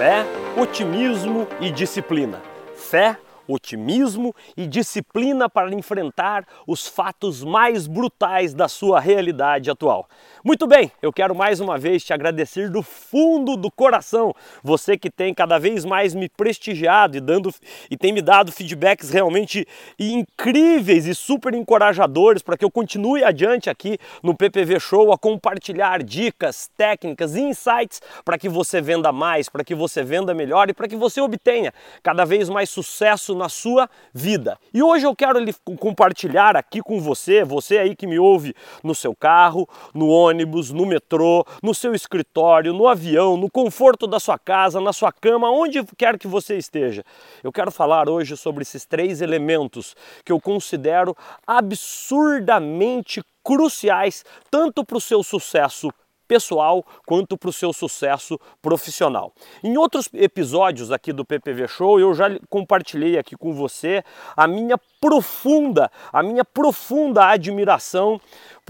Fé, otimismo e disciplina. Fé, otimismo e disciplina para enfrentar os fatos mais brutais da sua realidade atual. Muito bem, eu quero mais uma vez te agradecer do fundo do coração, você que tem cada vez mais me prestigiado e dando e tem me dado feedbacks realmente incríveis e super encorajadores para que eu continue adiante aqui no PPV Show a compartilhar dicas, técnicas e insights para que você venda mais, para que você venda melhor e para que você obtenha cada vez mais sucesso na sua vida. E hoje eu quero compartilhar aqui com você, você aí que me ouve no seu carro, no ônibus, no metrô, no seu escritório, no avião, no conforto da sua casa, na sua cama, onde quer que você esteja. Eu quero falar hoje sobre esses três elementos que eu considero absurdamente cruciais tanto para o seu sucesso pessoal quanto para o seu sucesso profissional. Em outros episódios aqui do PPV Show, eu já compartilhei aqui com você a minha profunda, a minha profunda admiração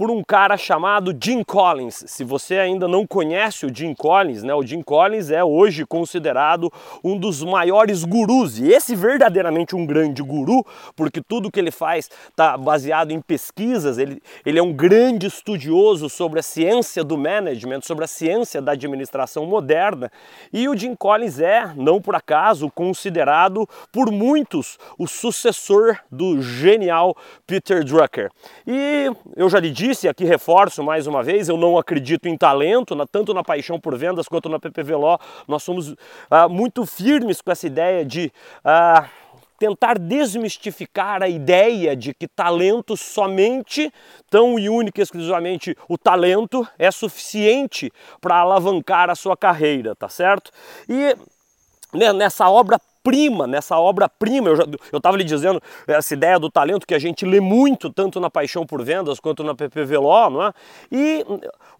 por um cara chamado Jim Collins. Se você ainda não conhece o Jim Collins, né, o Jim Collins é hoje considerado um dos maiores gurus, e esse verdadeiramente um grande guru, porque tudo que ele faz está baseado em pesquisas, ele, ele é um grande estudioso sobre a ciência do management, sobre a ciência da administração moderna, e o Jim Collins é, não por acaso, considerado por muitos o sucessor do genial Peter Drucker. E eu já lhe disse disse, aqui reforço mais uma vez, eu não acredito em talento, tanto na paixão por vendas quanto na PPV Law. Nós somos ah, muito firmes com essa ideia de ah, tentar desmistificar a ideia de que talento somente, tão e única e exclusivamente o talento, é suficiente para alavancar a sua carreira, tá certo? E né, nessa obra prima, nessa obra-prima. Eu estava lhe dizendo essa ideia do talento que a gente lê muito, tanto na Paixão por Vendas quanto na PPV Law, não é? E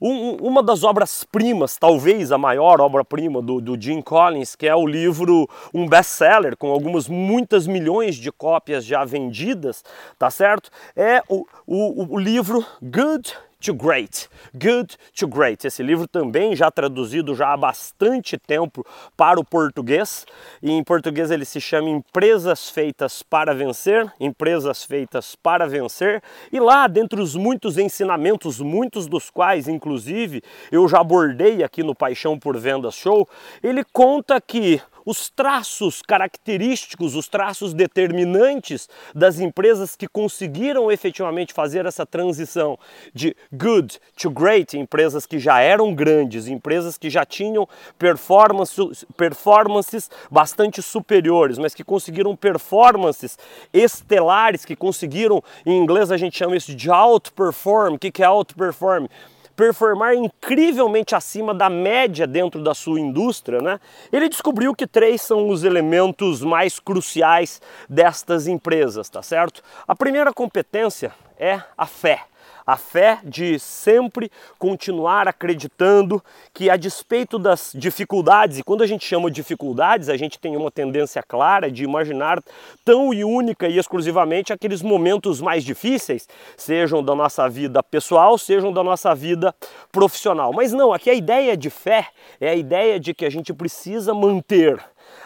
um, uma das obras-primas, talvez a maior obra-prima do, do Jim Collins, que é o livro, um best-seller, com algumas muitas milhões de cópias já vendidas, tá certo? É o, o, o livro Good to Great, Good to Great. Esse livro também já traduzido já há bastante tempo para o português. E em português ele se chama Empresas Feitas para Vencer, Empresas Feitas para Vencer. E lá, dentre os muitos ensinamentos, muitos dos quais, inclusive, eu já abordei aqui no Paixão por Vendas Show, ele conta que os traços característicos, os traços determinantes das empresas que conseguiram efetivamente fazer essa transição de good to great, empresas que já eram grandes, empresas que já tinham performances, performances bastante superiores, mas que conseguiram performances estelares, que conseguiram, em inglês a gente chama isso de outperform. O que é outperform? Performar incrivelmente acima da média dentro da sua indústria, né? ele descobriu que três são os elementos mais cruciais destas empresas, tá certo? A primeira competência é a fé a fé de sempre continuar acreditando que, a despeito das dificuldades, e quando a gente chama de dificuldades, a gente tem uma tendência clara de imaginar tão e única e exclusivamente aqueles momentos mais difíceis, sejam da nossa vida pessoal, sejam da nossa vida profissional. Mas não, aqui a ideia de fé é a ideia de que a gente precisa manter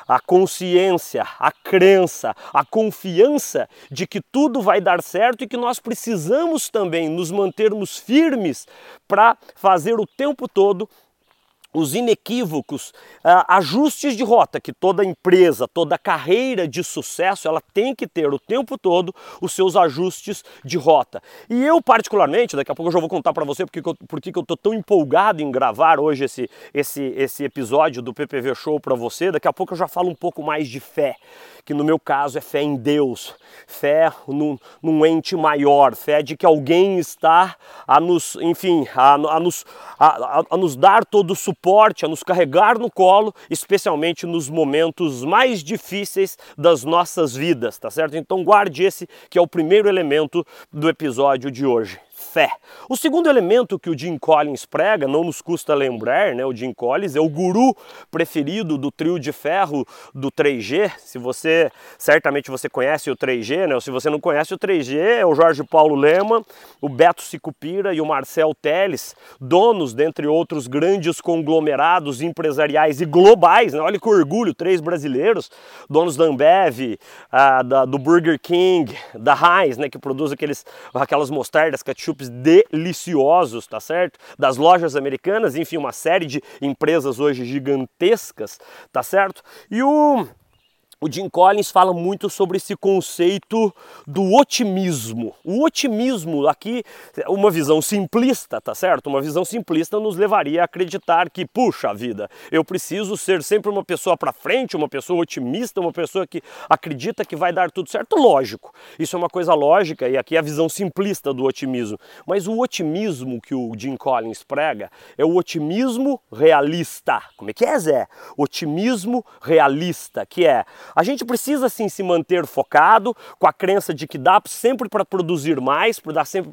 a consciência, a crença, a confiança de que tudo vai dar certo e que nós precisamos também nos mantermos firmes para fazer o tempo todo os inequívocos uh, ajustes de rota que toda empresa, toda carreira de sucesso, ela tem que ter o tempo todo os seus ajustes de rota. E eu particularmente, daqui a pouco eu já vou contar para você porque, eu, porque eu tô tão empolgado em gravar hoje esse, esse, esse episódio do PPV Show para você, daqui a pouco eu já falo um pouco mais de fé, que no meu caso é fé em Deus, fé num, num ente maior, fé de que alguém está a nos, enfim, a, a nos, a, a, a nos dar todo o suporte suporte, a nos carregar no colo, especialmente nos momentos mais difíceis das nossas vidas, tá certo? Então guarde esse que é o primeiro elemento do episódio de hoje. Fé. O segundo elemento que o Jim Collins prega, não nos custa lembrar, né? O Jim Collins é o guru preferido do trio de ferro do 3G. Se você, certamente você conhece o 3G, né? Ou se você não conhece o 3G, é o Jorge Paulo Lema, o Beto Sicupira e o Marcel Teles, donos, dentre outros grandes conglomerados empresariais e globais, né? Olha que orgulho, três brasileiros, donos da Ambev, ah, da, do Burger King, da Heinz, né? Que produz aqueles, aquelas mostardas, ketchups deliciosos, tá certo? Das lojas americanas, enfim, uma série de empresas hoje gigantescas, tá certo? E o o Jim Collins fala muito sobre esse conceito do otimismo. O otimismo aqui, uma visão simplista, tá certo? Uma visão simplista nos levaria a acreditar que, puxa vida, eu preciso ser sempre uma pessoa para frente, uma pessoa otimista, uma pessoa que acredita que vai dar tudo certo. Lógico, isso é uma coisa lógica e aqui é a visão simplista do otimismo. Mas o otimismo que o Jim Collins prega é o otimismo realista. Como é que é, Zé? Otimismo realista, que é a gente precisa sim se manter focado, com a crença de que dá sempre para produzir mais, para dar sempre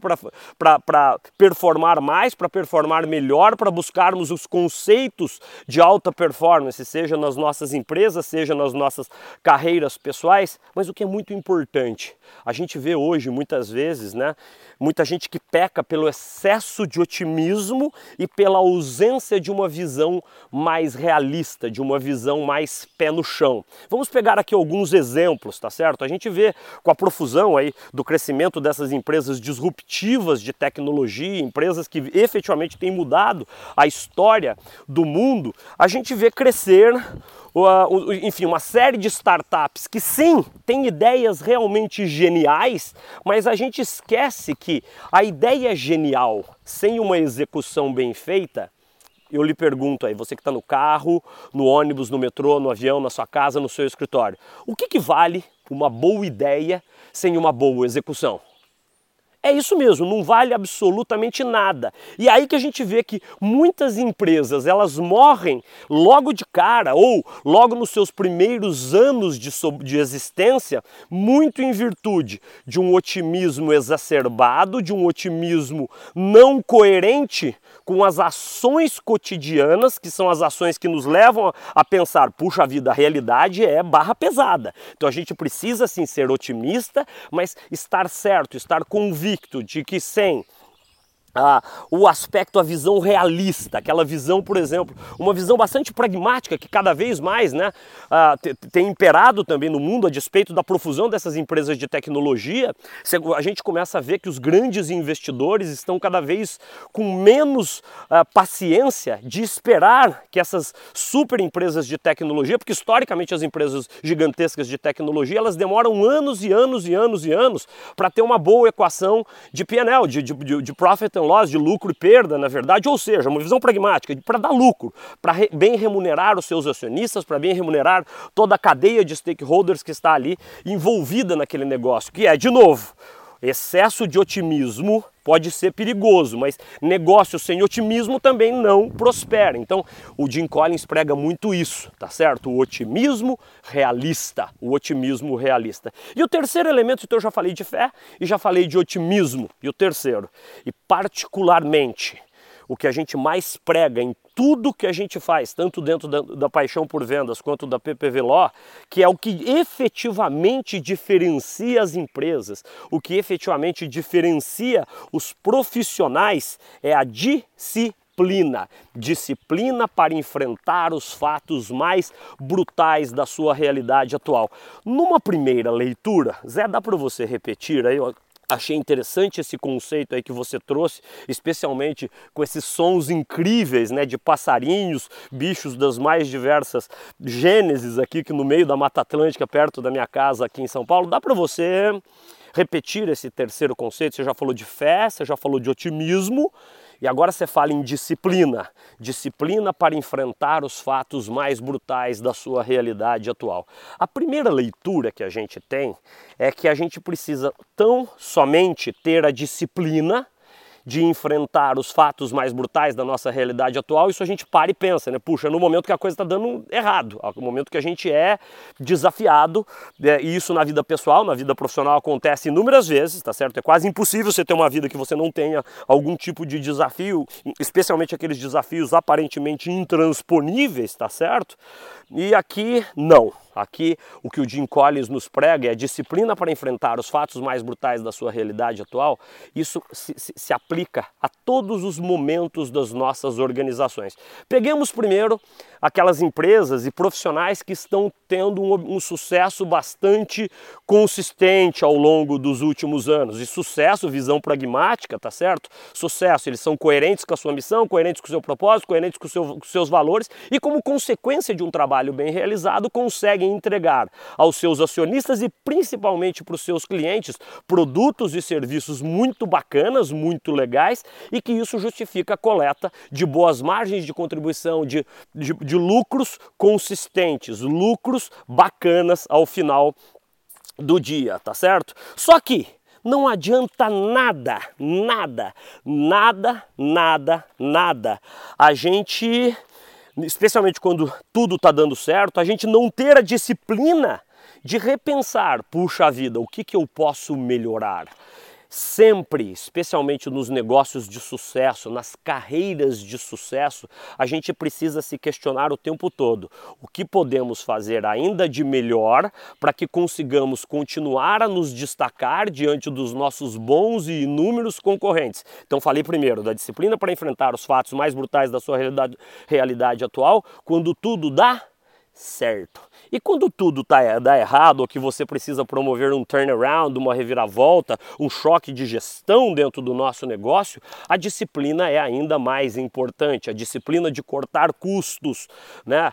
para performar mais, para performar melhor, para buscarmos os conceitos de alta performance, seja nas nossas empresas, seja nas nossas carreiras pessoais. Mas o que é muito importante, a gente vê hoje muitas vezes, né, muita gente que peca pelo excesso de otimismo e pela ausência de uma visão mais realista, de uma visão mais pé no chão. Vamos pegar pegar aqui alguns exemplos, tá certo? A gente vê com a profusão aí do crescimento dessas empresas disruptivas de tecnologia, empresas que efetivamente têm mudado a história do mundo, a gente vê crescer enfim, uma série de startups que sim, tem ideias realmente geniais, mas a gente esquece que a ideia genial sem uma execução bem feita, eu lhe pergunto aí, você que está no carro, no ônibus, no metrô, no avião, na sua casa, no seu escritório, o que, que vale uma boa ideia sem uma boa execução? É isso mesmo, não vale absolutamente nada. E aí que a gente vê que muitas empresas elas morrem logo de cara ou logo nos seus primeiros anos de, de existência, muito em virtude de um otimismo exacerbado, de um otimismo não coerente com as ações cotidianas, que são as ações que nos levam a pensar, puxa vida, a realidade é barra pesada. Então a gente precisa sim ser otimista, mas estar certo, estar convicto de que sem ah, o aspecto, a visão realista, aquela visão, por exemplo, uma visão bastante pragmática que cada vez mais né, ah, tem imperado também no mundo a despeito da profusão dessas empresas de tecnologia, a gente começa a ver que os grandes investidores estão cada vez com menos ah, paciência de esperar que essas super empresas de tecnologia, porque historicamente as empresas gigantescas de tecnologia elas demoram anos e anos e anos e anos para ter uma boa equação de PNL, de, de, de profit loss, de lucro e perda, na verdade, ou seja, uma visão pragmática para dar lucro, para re, bem remunerar os seus acionistas, para bem remunerar toda a cadeia de stakeholders que está ali envolvida naquele negócio, que é, de novo, excesso de otimismo pode ser perigoso, mas negócio sem otimismo também não prospera. Então, o Jim Collins prega muito isso, tá certo? O otimismo realista, o otimismo realista. E o terceiro elemento, então eu já falei de fé e já falei de otimismo. E o terceiro, e particularmente o que a gente mais prega em tudo que a gente faz, tanto dentro da, da, paixão por vendas quanto da PPV Law, que é o que efetivamente diferencia as empresas, o que efetivamente diferencia os profissionais é a disciplina. Disciplina para enfrentar os fatos mais brutais da sua realidade atual. Numa primeira leitura, Zé, dá para você repetir aí? Achei interessante esse conceito aí que você trouxe, especialmente com esses sons incríveis, né, de passarinhos, bichos das mais diversas gêneses aqui que no meio da Mata Atlântica, perto da minha casa aqui em São Paulo. Dá para você repetir esse terceiro conceito? Você já falou de fé, você já falou de otimismo, e agora você fala em disciplina, disciplina para enfrentar os fatos mais brutais da sua realidade atual. A primeira leitura que a gente tem é que a gente precisa tão somente ter a disciplina de enfrentar os fatos mais brutais da nossa realidade atual, isso a gente para e pensa, né? Puxa, no momento que a coisa está dando errado, no momento que a gente é desafiado, é, e isso na vida pessoal, na vida profissional acontece inúmeras vezes, tá certo? É quase impossível você ter uma vida que você não tenha algum tipo de desafio, especialmente aqueles desafios aparentemente intransponíveis, tá certo? E aqui não. Aqui o que o Jim Collins nos prega é disciplina para enfrentar os fatos mais brutais da sua realidade atual. Isso se, se, se, aplica a todos os momentos das nossas organizações. Peguemos primeiro aquelas empresas e profissionais que estão tendo um, um sucesso bastante consistente ao longo dos últimos anos. E sucesso, visão pragmática, tá certo? Sucesso, eles são coerentes com a sua missão, coerentes com o seu propósito, coerentes com, seu, com seus valores e, como consequência de um trabalho bem realizado, conseguem entregar aos seus acionistas e principalmente para os seus clientes produtos e serviços muito bacanas, muito legais e que isso justifica a coleta de boas margens de contribuição, de, de, de lucros consistentes, lucros bacanas ao final do dia, tá certo? Só que não adianta nada, nada, nada, nada, nada. A gente especialmente quando tudo está dando certo, a gente não ter a disciplina de repensar, puxa vida, o que, que eu posso melhorar? Sempre, especialmente nos negócios de sucesso, nas carreiras de sucesso, a gente precisa se questionar o tempo todo o que podemos fazer ainda de melhor para que consigamos continuar a nos destacar diante dos nossos bons e inúmeros concorrentes. Então, falei primeiro da disciplina para enfrentar os fatos mais brutais da sua realidade, realidade atual, quando tudo dá certo. E quando tudo tá, dá errado, ou que você precisa promover um turnaround, uma reviravolta, um choque de gestão dentro do nosso negócio, a disciplina é ainda mais importante, a disciplina de cortar custos, né?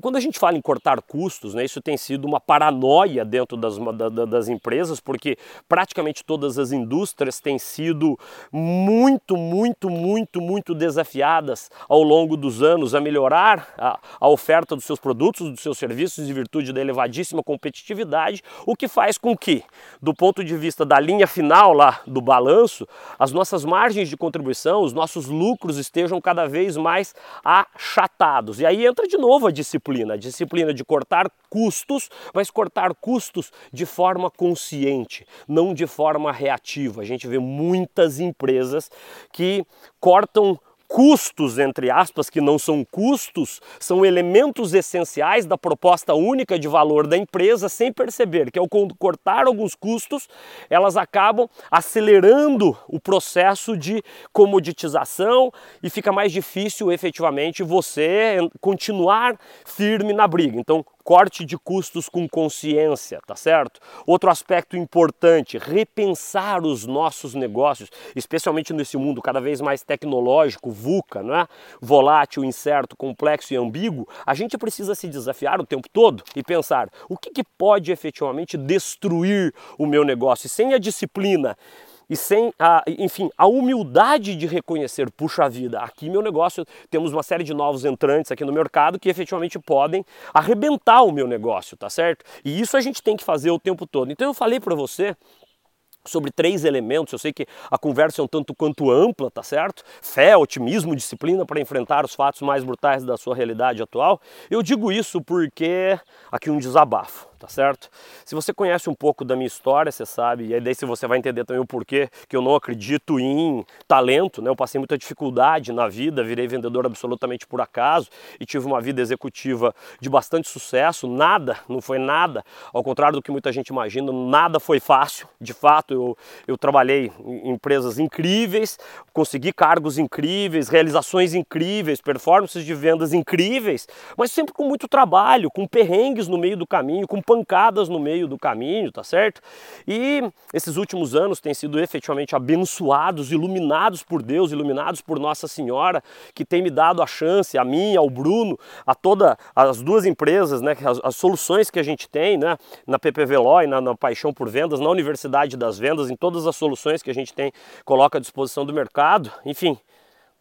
Quando a gente fala em cortar custos, né, isso tem sido uma paranoia dentro das, da, das empresas, porque praticamente todas as indústrias têm sido muito, muito, muito, muito desafiadas ao longo dos anos a melhorar a, a oferta dos seus produtos, dos seus serviços em virtude da elevadíssima competitividade, o que faz com que, do ponto de vista da linha final lá do balanço, as nossas margens de contribuição, os nossos lucros estejam cada vez mais achatados. E aí entra de novo a disciplina, a disciplina de cortar custos, mas cortar custos de forma consciente, não de forma reativa. A gente vê muitas empresas que cortam custos, entre aspas, que não são custos, são elementos essenciais da proposta única de valor da empresa, sem perceber que ao cortar alguns custos, elas acabam acelerando o processo de comoditização e fica mais difícil efetivamente você continuar firme na briga. Então, corte de custos com consciência, tá certo? Outro aspecto importante, repensar os nossos negócios, especialmente nesse mundo cada vez mais tecnológico, VUCA, é? Volátil, incerto, complexo e ambíguo, a gente precisa se desafiar o tempo todo e pensar o que, que pode efetivamente destruir o meu negócio. E sem a disciplina e sem, a, enfim, a humildade de reconhecer, puxa vida, aqui meu negócio, temos uma série de novos entrantes aqui no mercado que efetivamente podem arrebentar o meu negócio, tá certo? E isso a gente tem que fazer o tempo todo. Então eu falei para você sobre três elementos. Eu sei que a conversa é um tanto quanto ampla, tá certo? Fé, otimismo, disciplina para enfrentar os fatos mais brutais da sua realidade atual. Eu digo isso porque aqui um desabafo tá certo? Se você conhece um pouco da minha história, você sabe, e aí daí você vai entender também o porquê que eu não acredito em talento, né? Eu passei muita dificuldade na vida, virei vendedor absolutamente por acaso e tive uma vida executiva de bastante sucesso, nada, não foi nada, ao contrário do que muita gente imagina, nada foi fácil, de fato, eu, eu trabalhei em empresas incríveis, consegui cargos incríveis, realizações incríveis, performances de vendas incríveis, mas sempre com muito trabalho, com perrengues no meio do caminho, com pancadas no meio do caminho, tá certo? E esses últimos anos têm sido efetivamente abençoados, iluminados por Deus, iluminados por Nossa Senhora, que tem me dado a chance, a mim, ao Bruno, a todas as duas empresas, né, as, as, soluções que a gente tem, né, na PPV Law na, na Paixão por Vendas, na Universidade das Vendas, em todas as soluções que a gente tem, coloca à disposição do mercado, enfim,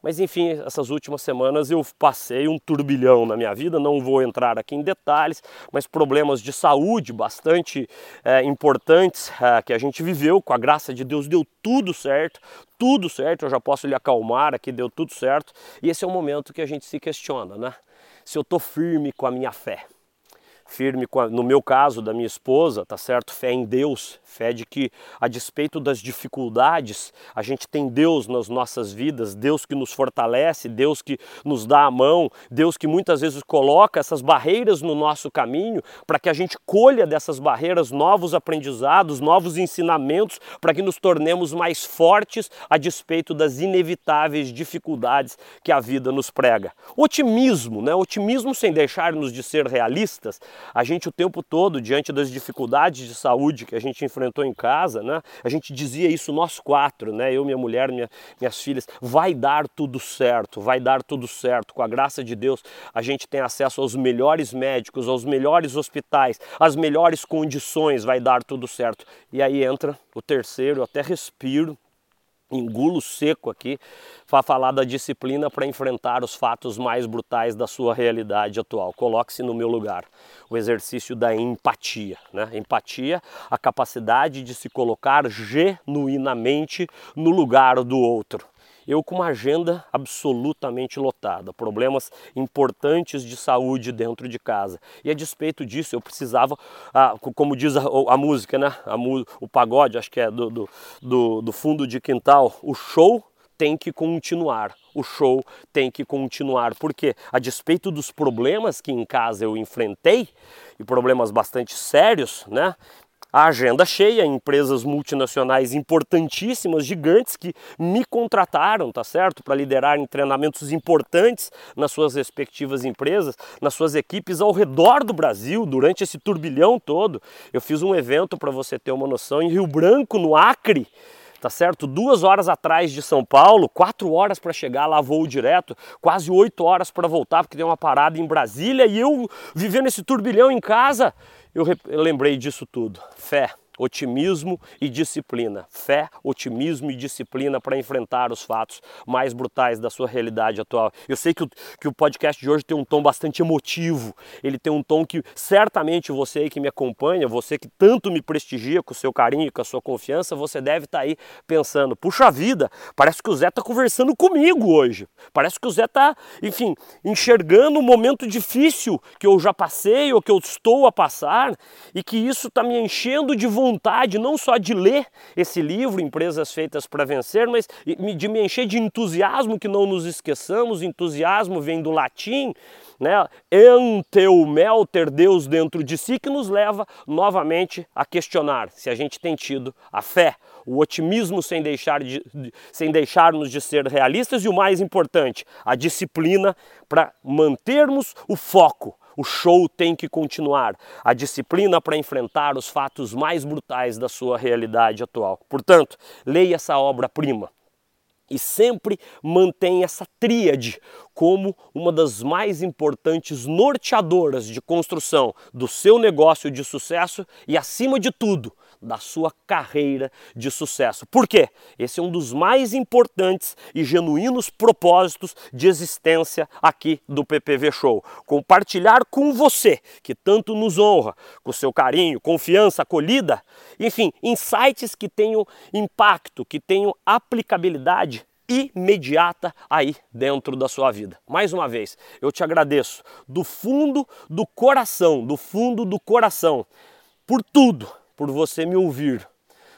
Mas enfim, essas últimas semanas eu passei um turbilhão na minha vida, não vou entrar aqui em detalhes, mas problemas de saúde bastante é, importantes é, que a gente viveu, com a graça de Deus deu tudo certo, tudo certo, eu já posso lhe acalmar aqui, deu tudo certo, e esse é o momento que a gente se questiona, né? Se eu estou firme com a minha fé firme, a, no meu caso, da minha esposa, tá certo? Fé em Deus, fé de que, a despeito das dificuldades, a gente tem Deus nas nossas vidas, Deus que nos fortalece, Deus que nos dá a mão, Deus que muitas vezes coloca essas barreiras no nosso caminho para que a gente colha dessas barreiras novos aprendizados, novos ensinamentos, para que nos tornemos mais fortes a despeito das inevitáveis dificuldades que a vida nos prega. Otimismo, né? Otimismo sem deixar-nos de ser realistas, a gente o tempo todo, diante das dificuldades de saúde que a gente enfrentou em casa, né? A gente dizia isso nós quatro, né? Eu, minha mulher, minha, minhas filhas, vai dar tudo certo, vai dar tudo certo. Com a graça de Deus, a gente tem acesso aos melhores médicos, aos melhores hospitais, às melhores condições, vai dar tudo certo. E aí entra o terceiro, eu até respiro, engulo seco aqui para falar da disciplina para enfrentar os fatos mais brutais da sua realidade atual. Coloque-se no meu lugar. O exercício da empatia. Né? Empatia, a capacidade de se colocar genuinamente no lugar do outro eu com uma agenda absolutamente lotada, problemas importantes de saúde dentro de casa. E a despeito disso, eu precisava, ah, como diz a, a música, né? A, o pagode, acho que é do, do, do, do fundo de quintal, o show tem que continuar. O show tem que continuar, porque a despeito dos problemas que em casa eu enfrentei, e problemas bastante sérios, né? A agenda cheia, empresas multinacionais importantíssimas, gigantes que me contrataram, tá certo, para liderar treinamentos importantes nas suas respectivas empresas, nas suas equipes ao redor do Brasil durante esse turbilhão todo. Eu fiz um evento para você ter uma noção em Rio Branco, no Acre tá certo? Duas horas atrás de São Paulo, quatro horas para chegar lá, voo direto, quase oito horas para voltar, porque tem uma parada em Brasília e eu vivendo esse turbilhão em casa eu, lembrei disso tudo. Fé otimismo e disciplina. Fé, otimismo e disciplina para enfrentar os fatos mais brutais da sua realidade atual. Eu sei que o, que o podcast de hoje tem um tom bastante emotivo, ele tem um tom que certamente você aí que me acompanha, você que tanto me prestigia com o seu carinho e com a sua confiança, você deve estar tá aí pensando: puxa vida, parece que o Zé está conversando comigo hoje. Parece que o Zé está, enfim, enxergando um momento difícil que eu já passei ou que eu estou a passar e que isso está me enchendo de vontade não só de ler esse livro, Empresas Feitas para Vencer, mas de me encher de entusiasmo, que não nos esqueçamos, entusiasmo vem do latim, né? Enteumel, ter Deus dentro de si, que nos leva novamente a questionar se a gente tem tido a fé, o otimismo sem, deixar de, sem deixarmos de ser realistas e o mais importante, a disciplina para mantermos o foco o show tem que continuar. A disciplina para enfrentar os fatos mais brutais da sua realidade atual. Portanto, leia essa obra-prima e sempre mantém essa tríade como uma das mais importantes norteadoras de construção do seu negócio de sucesso e, acima de tudo, da sua carreira de sucesso. Por quê? Esse é um dos mais importantes e genuínos propósitos de existência aqui do PPV Show. Compartilhar com você, que tanto nos honra, com seu carinho, confiança, acolhida, enfim, insights que tenham impacto, que tenham aplicabilidade imediata aí dentro da sua vida. Mais uma vez, eu te agradeço do fundo do coração, do fundo do coração, por tudo, por você me ouvir,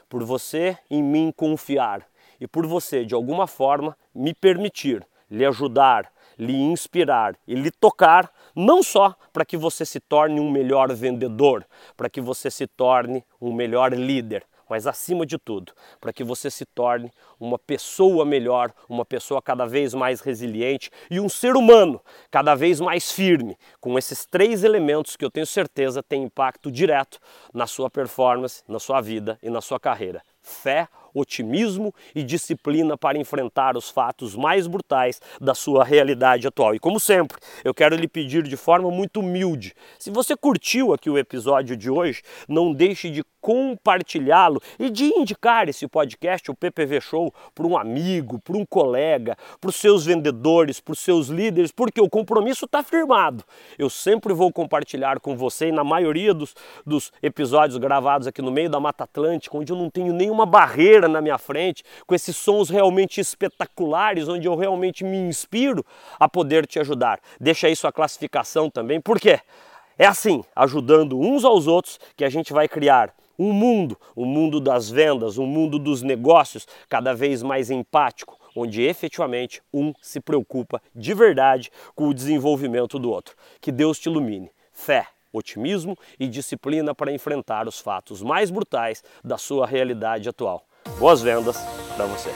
por você em mim confiar e por você, de alguma forma, me permitir lhe ajudar, lhe inspirar e lhe tocar, não só para que você se torne um melhor vendedor, para que você se torne um melhor líder, mas acima de tudo, para que você se torne uma pessoa melhor, uma pessoa cada vez mais resiliente e um ser humano cada vez mais firme, com esses três elementos que eu tenho certeza têm impacto direto na sua performance, na sua vida e na sua carreira: fé, otimismo e disciplina para enfrentar os fatos mais brutais da sua realidade atual. E como sempre, eu quero lhe pedir de forma muito humilde, se você curtiu aqui o episódio de hoje, não deixe de compartilhá-lo e de indicar esse podcast, o PPV Show, para um amigo, para um colega, para os seus vendedores, para os seus líderes, porque o compromisso está firmado. Eu sempre vou compartilhar com você e na maioria dos, dos episódios gravados aqui no meio da Mata Atlântica, onde eu não tenho nenhuma barreira na minha frente, com esses sons realmente espetaculares, onde eu realmente me inspiro a poder te ajudar. Deixa aí sua classificação também, por quê? É assim, ajudando uns aos outros, que a gente vai criar um mundo, um mundo das vendas, um mundo dos negócios cada vez mais empático, onde efetivamente um se preocupa de verdade com o desenvolvimento do outro. Que Deus te ilumine. Fé, otimismo e disciplina para enfrentar os fatos mais brutais da sua realidade atual. Boas vendas para você!